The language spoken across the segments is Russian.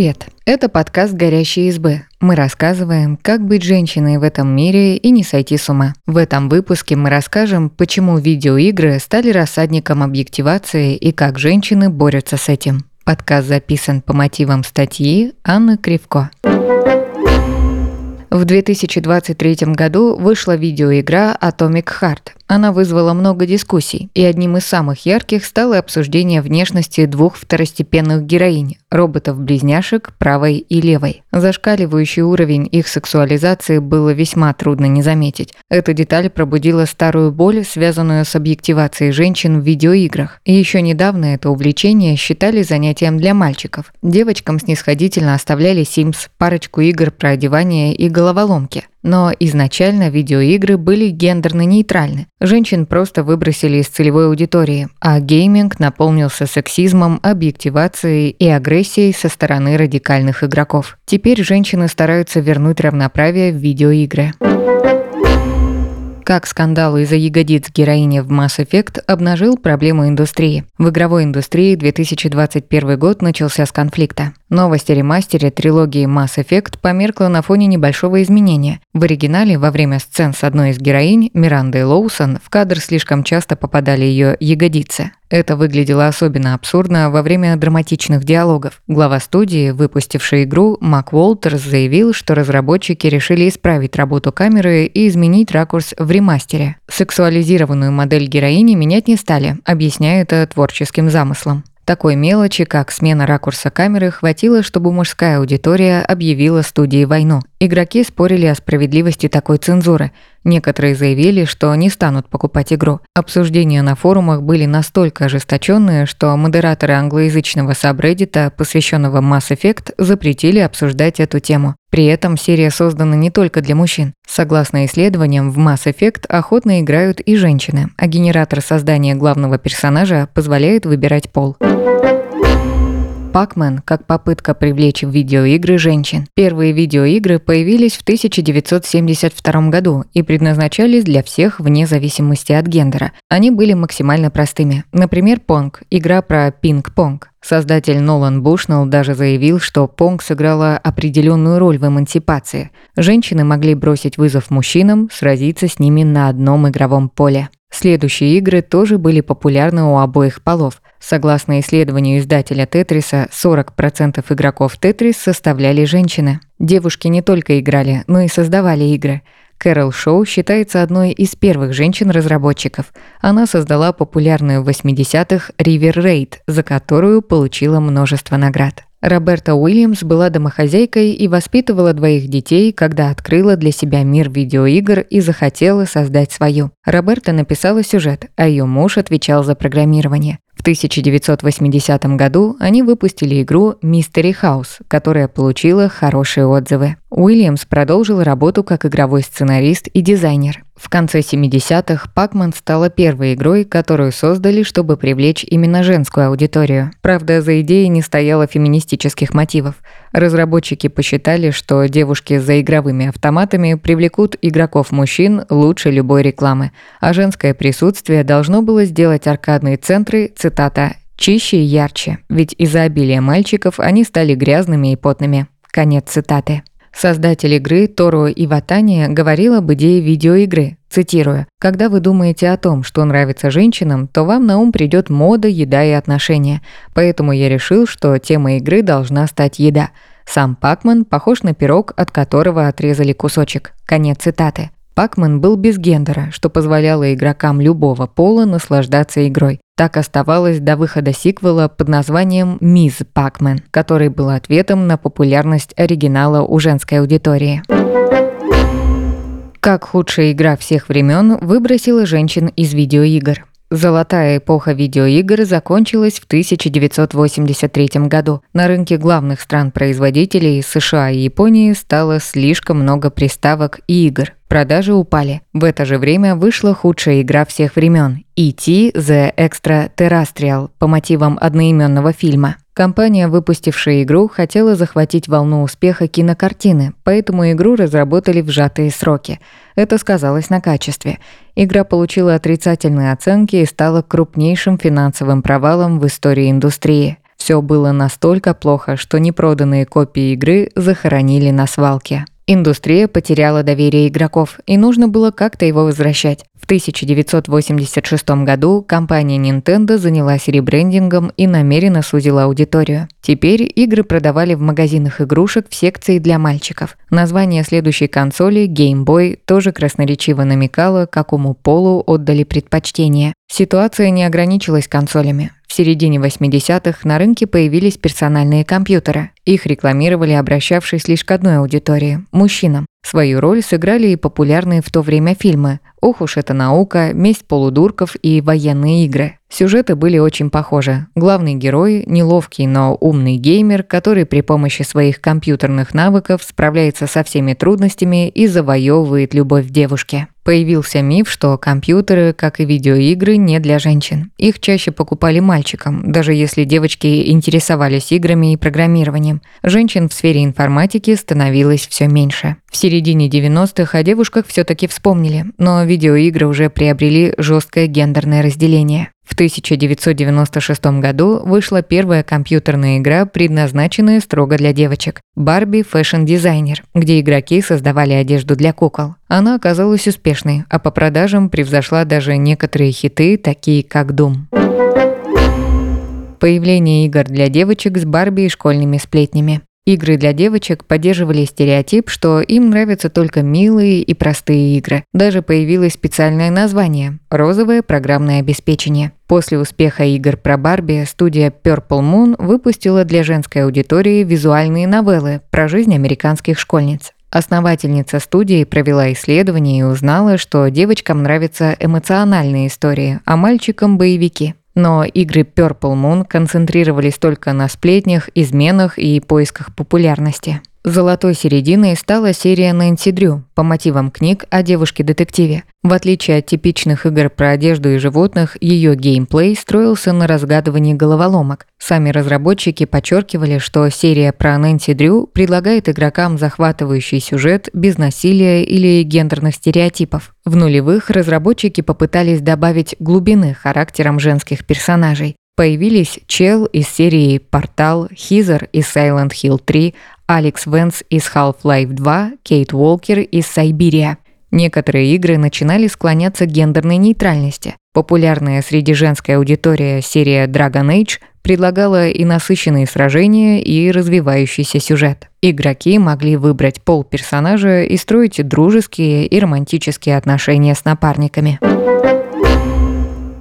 Привет! Это подкаст «Горящие избы». Мы рассказываем, как быть женщиной в этом мире и не сойти с ума. В этом выпуске мы расскажем, почему видеоигры стали рассадником объективации и как женщины борются с этим. Подкаст записан по мотивам статьи Анны Кривко. В 2023 году вышла видеоигра Atomic Heart. Она вызвала много дискуссий, и одним из самых ярких стало обсуждение внешности двух второстепенных героинь – роботов-близняшек правой и левой. Зашкаливающий уровень их сексуализации было весьма трудно не заметить. Эта деталь пробудила старую боль, связанную с объективацией женщин в видеоиграх. И еще недавно это увлечение считали занятием для мальчиков. Девочкам снисходительно оставляли Sims, парочку игр про одевание и головоломки. Но изначально видеоигры были гендерно-нейтральны. Женщин просто выбросили из целевой аудитории, а гейминг наполнился сексизмом, объективацией и агрессией со стороны радикальных игроков. Теперь женщины стараются вернуть равноправие в видеоигры. Как скандал из-за ягодиц героини в Mass Effect обнажил проблему индустрии. В игровой индустрии 2021 год начался с конфликта. Новость о ремастере трилогии Mass Effect померкла на фоне небольшого изменения. В оригинале во время сцен с одной из героинь, Мирандой Лоусон, в кадр слишком часто попадали ее ягодицы. Это выглядело особенно абсурдно во время драматичных диалогов. Глава студии, выпустившей игру, Мак Уолтерс заявил, что разработчики решили исправить работу камеры и изменить ракурс в ремастере. Сексуализированную модель героини менять не стали, объясняя это творческим замыслом. Такой мелочи, как смена ракурса камеры, хватило, чтобы мужская аудитория объявила студии войну. Игроки спорили о справедливости такой цензуры. Некоторые заявили, что не станут покупать игру. Обсуждения на форумах были настолько ожесточенные, что модераторы англоязычного сабреддита, посвященного Mass Effect, запретили обсуждать эту тему. При этом серия создана не только для мужчин. Согласно исследованиям, в Mass Effect охотно играют и женщины, а генератор создания главного персонажа позволяет выбирать пол. Пакмен как попытка привлечь в видеоигры женщин. Первые видеоигры появились в 1972 году и предназначались для всех вне зависимости от гендера. Они были максимально простыми. Например, Понг – игра про пинг-понг. Создатель Нолан Бушнелл даже заявил, что Понг сыграла определенную роль в эмансипации. Женщины могли бросить вызов мужчинам, сразиться с ними на одном игровом поле. Следующие игры тоже были популярны у обоих полов. Согласно исследованию издателя Тетриса, 40% игроков Тетрис составляли женщины. Девушки не только играли, но и создавали игры. Кэрол Шоу считается одной из первых женщин-разработчиков. Она создала популярную в 80-х River Raid, за которую получила множество наград. Роберта Уильямс была домохозяйкой и воспитывала двоих детей, когда открыла для себя мир видеоигр и захотела создать свою. Роберта написала сюжет, а ее муж отвечал за программирование. В 1980 году они выпустили игру Mystery House, которая получила хорошие отзывы. Уильямс продолжил работу как игровой сценарист и дизайнер. В конце 70-х Pac-Man стала первой игрой, которую создали, чтобы привлечь именно женскую аудиторию. Правда, за идеей не стояло феминистических мотивов. Разработчики посчитали, что девушки за игровыми автоматами привлекут игроков-мужчин лучше любой рекламы, а женское присутствие должно было сделать аркадные центры, цитата, «чище и ярче, ведь из-за обилия мальчиков они стали грязными и потными». Конец цитаты. Создатель игры Торо Иватани говорил об идее видеоигры, цитирую, «Когда вы думаете о том, что нравится женщинам, то вам на ум придет мода, еда и отношения. Поэтому я решил, что тема игры должна стать еда. Сам Пакман похож на пирог, от которого отрезали кусочек». Конец цитаты. Пакман был без гендера, что позволяло игрокам любого пола наслаждаться игрой. Так оставалось до выхода сиквела под названием «Мисс Пакмен», который был ответом на популярность оригинала у женской аудитории. Как худшая игра всех времен выбросила женщин из видеоигр. Золотая эпоха видеоигр закончилась в 1983 году. На рынке главных стран-производителей США и Японии стало слишком много приставок и игр. Продажи упали. В это же время вышла худшая игра всех времен – E.T. The Extraterrestrial по мотивам одноименного фильма. Компания, выпустившая игру, хотела захватить волну успеха кинокартины, поэтому игру разработали в сжатые сроки. Это сказалось на качестве. Игра получила отрицательные оценки и стала крупнейшим финансовым провалом в истории индустрии. Все было настолько плохо, что непроданные копии игры захоронили на свалке. Индустрия потеряла доверие игроков, и нужно было как-то его возвращать. В 1986 году компания Nintendo занялась ребрендингом и намеренно сузила аудиторию. Теперь игры продавали в магазинах игрушек в секции для мальчиков. Название следующей консоли Game Boy тоже красноречиво намекало, какому полу отдали предпочтение. Ситуация не ограничилась консолями. В середине 80-х на рынке появились персональные компьютеры. Их рекламировали, обращавшись лишь к одной аудитории – мужчинам. Свою роль сыграли и популярные в то время фильмы «Ох уж это наука», «Месть полудурков» и «Военные игры». Сюжеты были очень похожи. Главный герой – неловкий, но умный геймер, который при помощи своих компьютерных навыков справляется со всеми трудностями и завоевывает любовь девушки. Появился миф, что компьютеры, как и видеоигры, не для женщин. Их чаще покупали мальчикам, даже если девочки интересовались играми и программированием. Женщин в сфере информатики становилось все меньше. В середине 90-х о девушках все таки вспомнили, но видеоигры уже приобрели жесткое гендерное разделение. В 1996 году вышла первая компьютерная игра, предназначенная строго для девочек – «Барби Fashion Designer», где игроки создавали одежду для кукол. Она оказалась успешной, а по продажам превзошла даже некоторые хиты, такие как «Doom». Появление игр для девочек с Барби и школьными сплетнями. Игры для девочек поддерживали стереотип, что им нравятся только милые и простые игры. Даже появилось специальное название – «Розовое программное обеспечение». После успеха игр про Барби студия Purple Moon выпустила для женской аудитории визуальные новеллы про жизнь американских школьниц. Основательница студии провела исследование и узнала, что девочкам нравятся эмоциональные истории, а мальчикам – боевики. Но игры Purple Moon концентрировались только на сплетнях, изменах и поисках популярности. Золотой серединой стала серия Нэнси Дрю по мотивам книг о девушке-детективе. В отличие от типичных игр про одежду и животных, ее геймплей строился на разгадывании головоломок. Сами разработчики подчеркивали, что серия про Нэнси Дрю предлагает игрокам захватывающий сюжет без насилия или гендерных стереотипов. В нулевых разработчики попытались добавить глубины характерам женских персонажей. Появились Чел из серии «Портал», Хизер из Silent Hill 3, Алекс Венс из Half-Life 2, Кейт Уолкер из Сайбирия. Некоторые игры начинали склоняться к гендерной нейтральности. Популярная среди женской аудитории серия Dragon Age предлагала и насыщенные сражения, и развивающийся сюжет. Игроки могли выбрать пол персонажа и строить дружеские и романтические отношения с напарниками.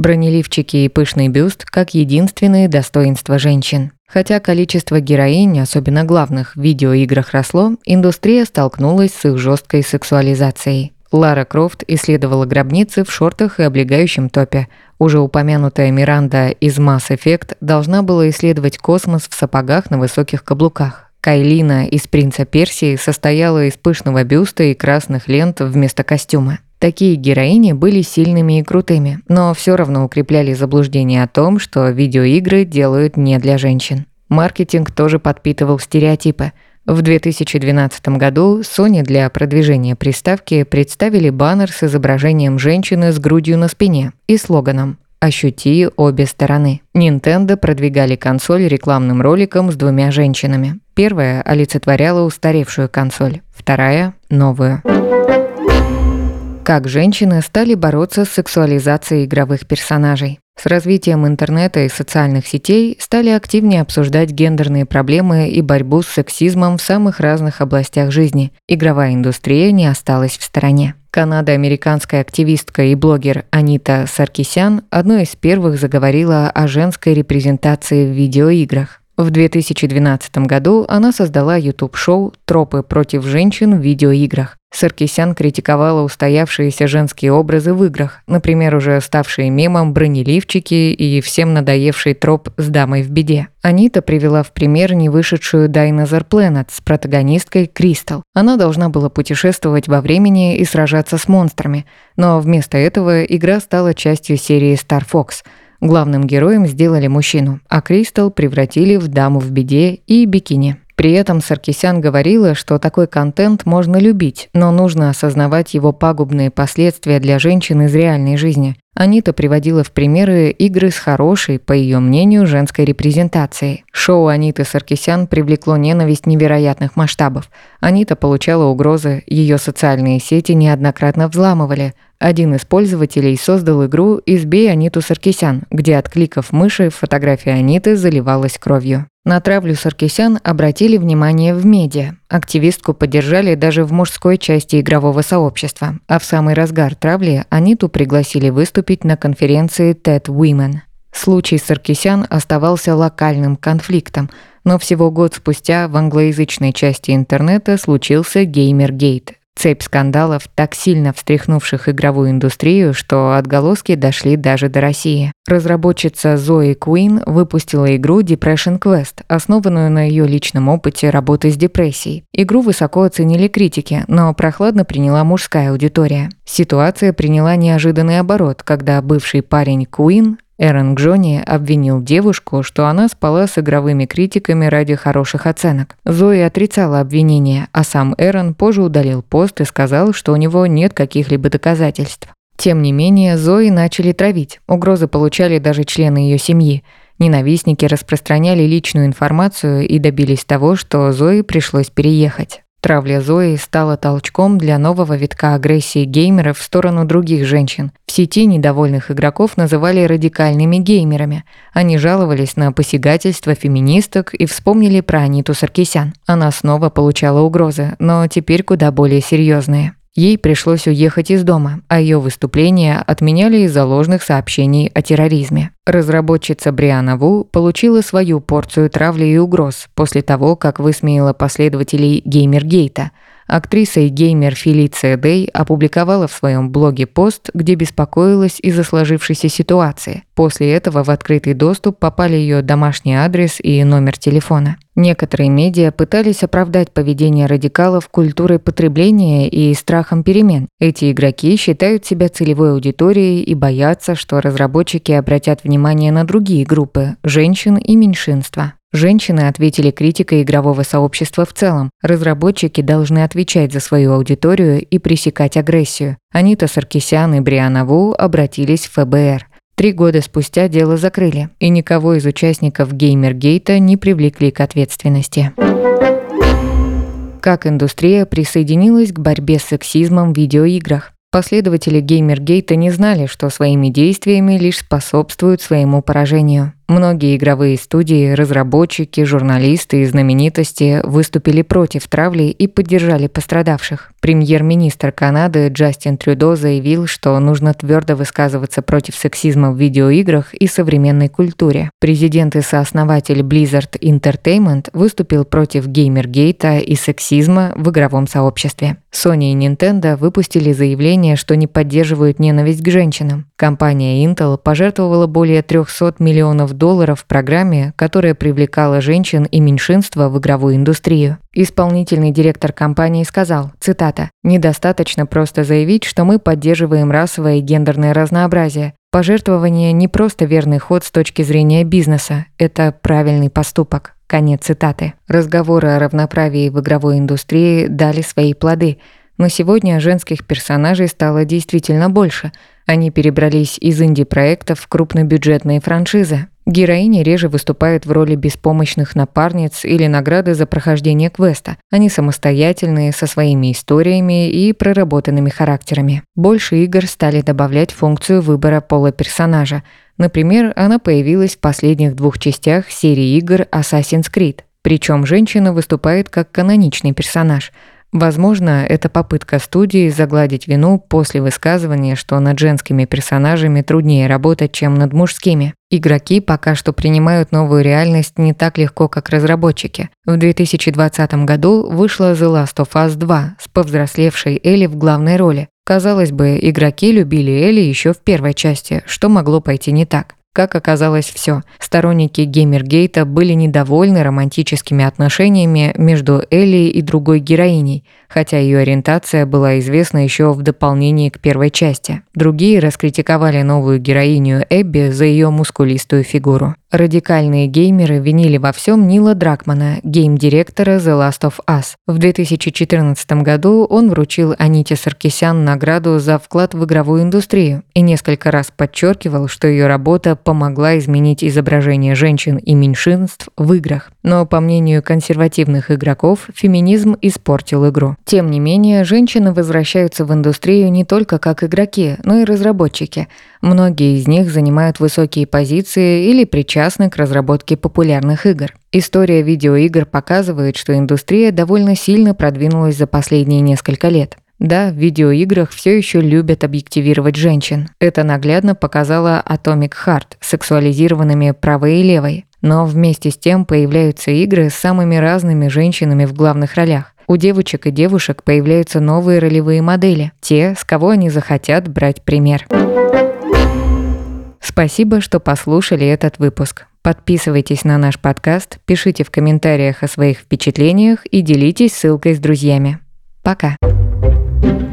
Бронеливчики и пышный бюст как единственные достоинства женщин. Хотя количество героинь, особенно главных, в видеоиграх росло, индустрия столкнулась с их жесткой сексуализацией. Лара Крофт исследовала гробницы в шортах и облегающем топе. Уже упомянутая Миранда из Mass Effect должна была исследовать космос в сапогах на высоких каблуках. Кайлина из «Принца Персии» состояла из пышного бюста и красных лент вместо костюма. Такие героини были сильными и крутыми, но все равно укрепляли заблуждение о том, что видеоигры делают не для женщин. Маркетинг тоже подпитывал стереотипы. В 2012 году Sony для продвижения приставки представили баннер с изображением женщины с грудью на спине и слоганом «Ощути обе стороны». Nintendo продвигали консоль рекламным роликом с двумя женщинами. Первая олицетворяла устаревшую консоль, вторая – новую как женщины стали бороться с сексуализацией игровых персонажей. С развитием интернета и социальных сетей стали активнее обсуждать гендерные проблемы и борьбу с сексизмом в самых разных областях жизни. Игровая индустрия не осталась в стороне. Канадо-американская активистка и блогер Анита Саркисян одной из первых заговорила о женской репрезентации в видеоиграх. В 2012 году она создала YouTube-шоу «Тропы против женщин в видеоиграх». Саркисян критиковала устоявшиеся женские образы в играх, например, уже ставшие мемом бронеливчики и всем надоевший троп с дамой в беде. Анита привела в пример не вышедшую Dinosaur Planet с протагонисткой Кристал. Она должна была путешествовать во времени и сражаться с монстрами, но вместо этого игра стала частью серии Star Fox – Главным героем сделали мужчину, а Кристал превратили в даму в беде и бикини. При этом Саркисян говорила, что такой контент можно любить, но нужно осознавать его пагубные последствия для женщин из реальной жизни. Анита приводила в примеры игры с хорошей, по ее мнению, женской репрезентацией. Шоу Аниты Саркисян привлекло ненависть невероятных масштабов. Анита получала угрозы, ее социальные сети неоднократно взламывали. Один из пользователей создал игру «Избей Аниту Саркисян», где от кликов мыши фотография Аниты заливалась кровью. На травлю Саркисян обратили внимание в медиа. Активистку поддержали даже в мужской части игрового сообщества, а в самый разгар травли Аниту пригласили выступить на конференции TED Women. Случай Саркисян оставался локальным конфликтом, но всего год спустя в англоязычной части интернета случился Геймергейт, Цепь скандалов, так сильно встряхнувших игровую индустрию, что отголоски дошли даже до России. Разработчица Зои Куин выпустила игру Depression Quest, основанную на ее личном опыте работы с депрессией. Игру высоко оценили критики, но прохладно приняла мужская аудитория. Ситуация приняла неожиданный оборот, когда бывший парень Куин Эрон Гжони обвинил девушку, что она спала с игровыми критиками ради хороших оценок. Зои отрицала обвинение, а сам Эрон позже удалил пост и сказал, что у него нет каких-либо доказательств. Тем не менее, Зои начали травить. Угрозы получали даже члены ее семьи. Ненавистники распространяли личную информацию и добились того, что Зои пришлось переехать. Травля Зои стала толчком для нового витка агрессии геймеров в сторону других женщин. В сети недовольных игроков называли радикальными геймерами. Они жаловались на посягательство феминисток и вспомнили про Аниту Саркисян. Она снова получала угрозы, но теперь куда более серьезные. Ей пришлось уехать из дома, а ее выступления отменяли из-за ложных сообщений о терроризме. Разработчица Бриана Ву получила свою порцию травли и угроз после того, как высмеяла последователей Геймергейта – Актриса и геймер Фелиция Дэй опубликовала в своем блоге пост, где беспокоилась из-за сложившейся ситуации. После этого в открытый доступ попали ее домашний адрес и номер телефона. Некоторые медиа пытались оправдать поведение радикалов культурой потребления и страхом перемен. Эти игроки считают себя целевой аудиторией и боятся, что разработчики обратят внимание на другие группы – женщин и меньшинства. Женщины ответили критикой игрового сообщества в целом. Разработчики должны отвечать за свою аудиторию и пресекать агрессию. Анита Саркисян и Бриана Ву обратились в ФБР. Три года спустя дело закрыли, и никого из участников Геймергейта не привлекли к ответственности. Как индустрия присоединилась к борьбе с сексизмом в видеоиграх? Последователи Геймергейта не знали, что своими действиями лишь способствуют своему поражению. Многие игровые студии, разработчики, журналисты и знаменитости выступили против травли и поддержали пострадавших. Премьер-министр Канады Джастин Трюдо заявил, что нужно твердо высказываться против сексизма в видеоиграх и современной культуре. Президент и сооснователь Blizzard Entertainment выступил против геймергейта и сексизма в игровом сообществе. Sony и Nintendo выпустили заявление, что не поддерживают ненависть к женщинам. Компания Intel пожертвовала более 300 миллионов долларов в программе, которая привлекала женщин и меньшинства в игровую индустрию. Исполнительный директор компании сказал, цитата, «Недостаточно просто заявить, что мы поддерживаем расовое и гендерное разнообразие. Пожертвование не просто верный ход с точки зрения бизнеса, это правильный поступок». Конец цитаты. Разговоры о равноправии в игровой индустрии дали свои плоды – но сегодня женских персонажей стало действительно больше. Они перебрались из инди-проектов в крупнобюджетные франшизы. Героини реже выступают в роли беспомощных напарниц или награды за прохождение квеста. Они самостоятельные, со своими историями и проработанными характерами. Больше игр стали добавлять функцию выбора пола персонажа. Например, она появилась в последних двух частях серии игр Assassin's Creed. Причем женщина выступает как каноничный персонаж – Возможно, это попытка студии загладить вину после высказывания, что над женскими персонажами труднее работать, чем над мужскими. Игроки пока что принимают новую реальность не так легко, как разработчики. В 2020 году вышла The Last of Us 2 с повзрослевшей Элли в главной роли. Казалось бы, игроки любили Элли еще в первой части, что могло пойти не так. Как оказалось, все. Сторонники Геймергейта были недовольны романтическими отношениями между Элли и другой героиней. Хотя ее ориентация была известна еще в дополнении к первой части. Другие раскритиковали новую героиню Эбби за ее мускулистую фигуру. Радикальные геймеры винили во всем Нила Дракмана, гейм-директора The Last of Us. В 2014 году он вручил Аните Саркисян награду за вклад в игровую индустрию и несколько раз подчеркивал, что ее работа помогла изменить изображение женщин и меньшинств в играх. Но, по мнению консервативных игроков, феминизм испортил игру. Тем не менее, женщины возвращаются в индустрию не только как игроки, но и разработчики. Многие из них занимают высокие позиции или причастны к разработке популярных игр. История видеоигр показывает, что индустрия довольно сильно продвинулась за последние несколько лет. Да, в видеоиграх все еще любят объективировать женщин. Это наглядно показала Atomic Heart сексуализированными правой и левой. Но вместе с тем появляются игры с самыми разными женщинами в главных ролях. У девочек и девушек появляются новые ролевые модели, те, с кого они захотят брать пример. Спасибо, что послушали этот выпуск. Подписывайтесь на наш подкаст, пишите в комментариях о своих впечатлениях и делитесь ссылкой с друзьями. Пока. thank you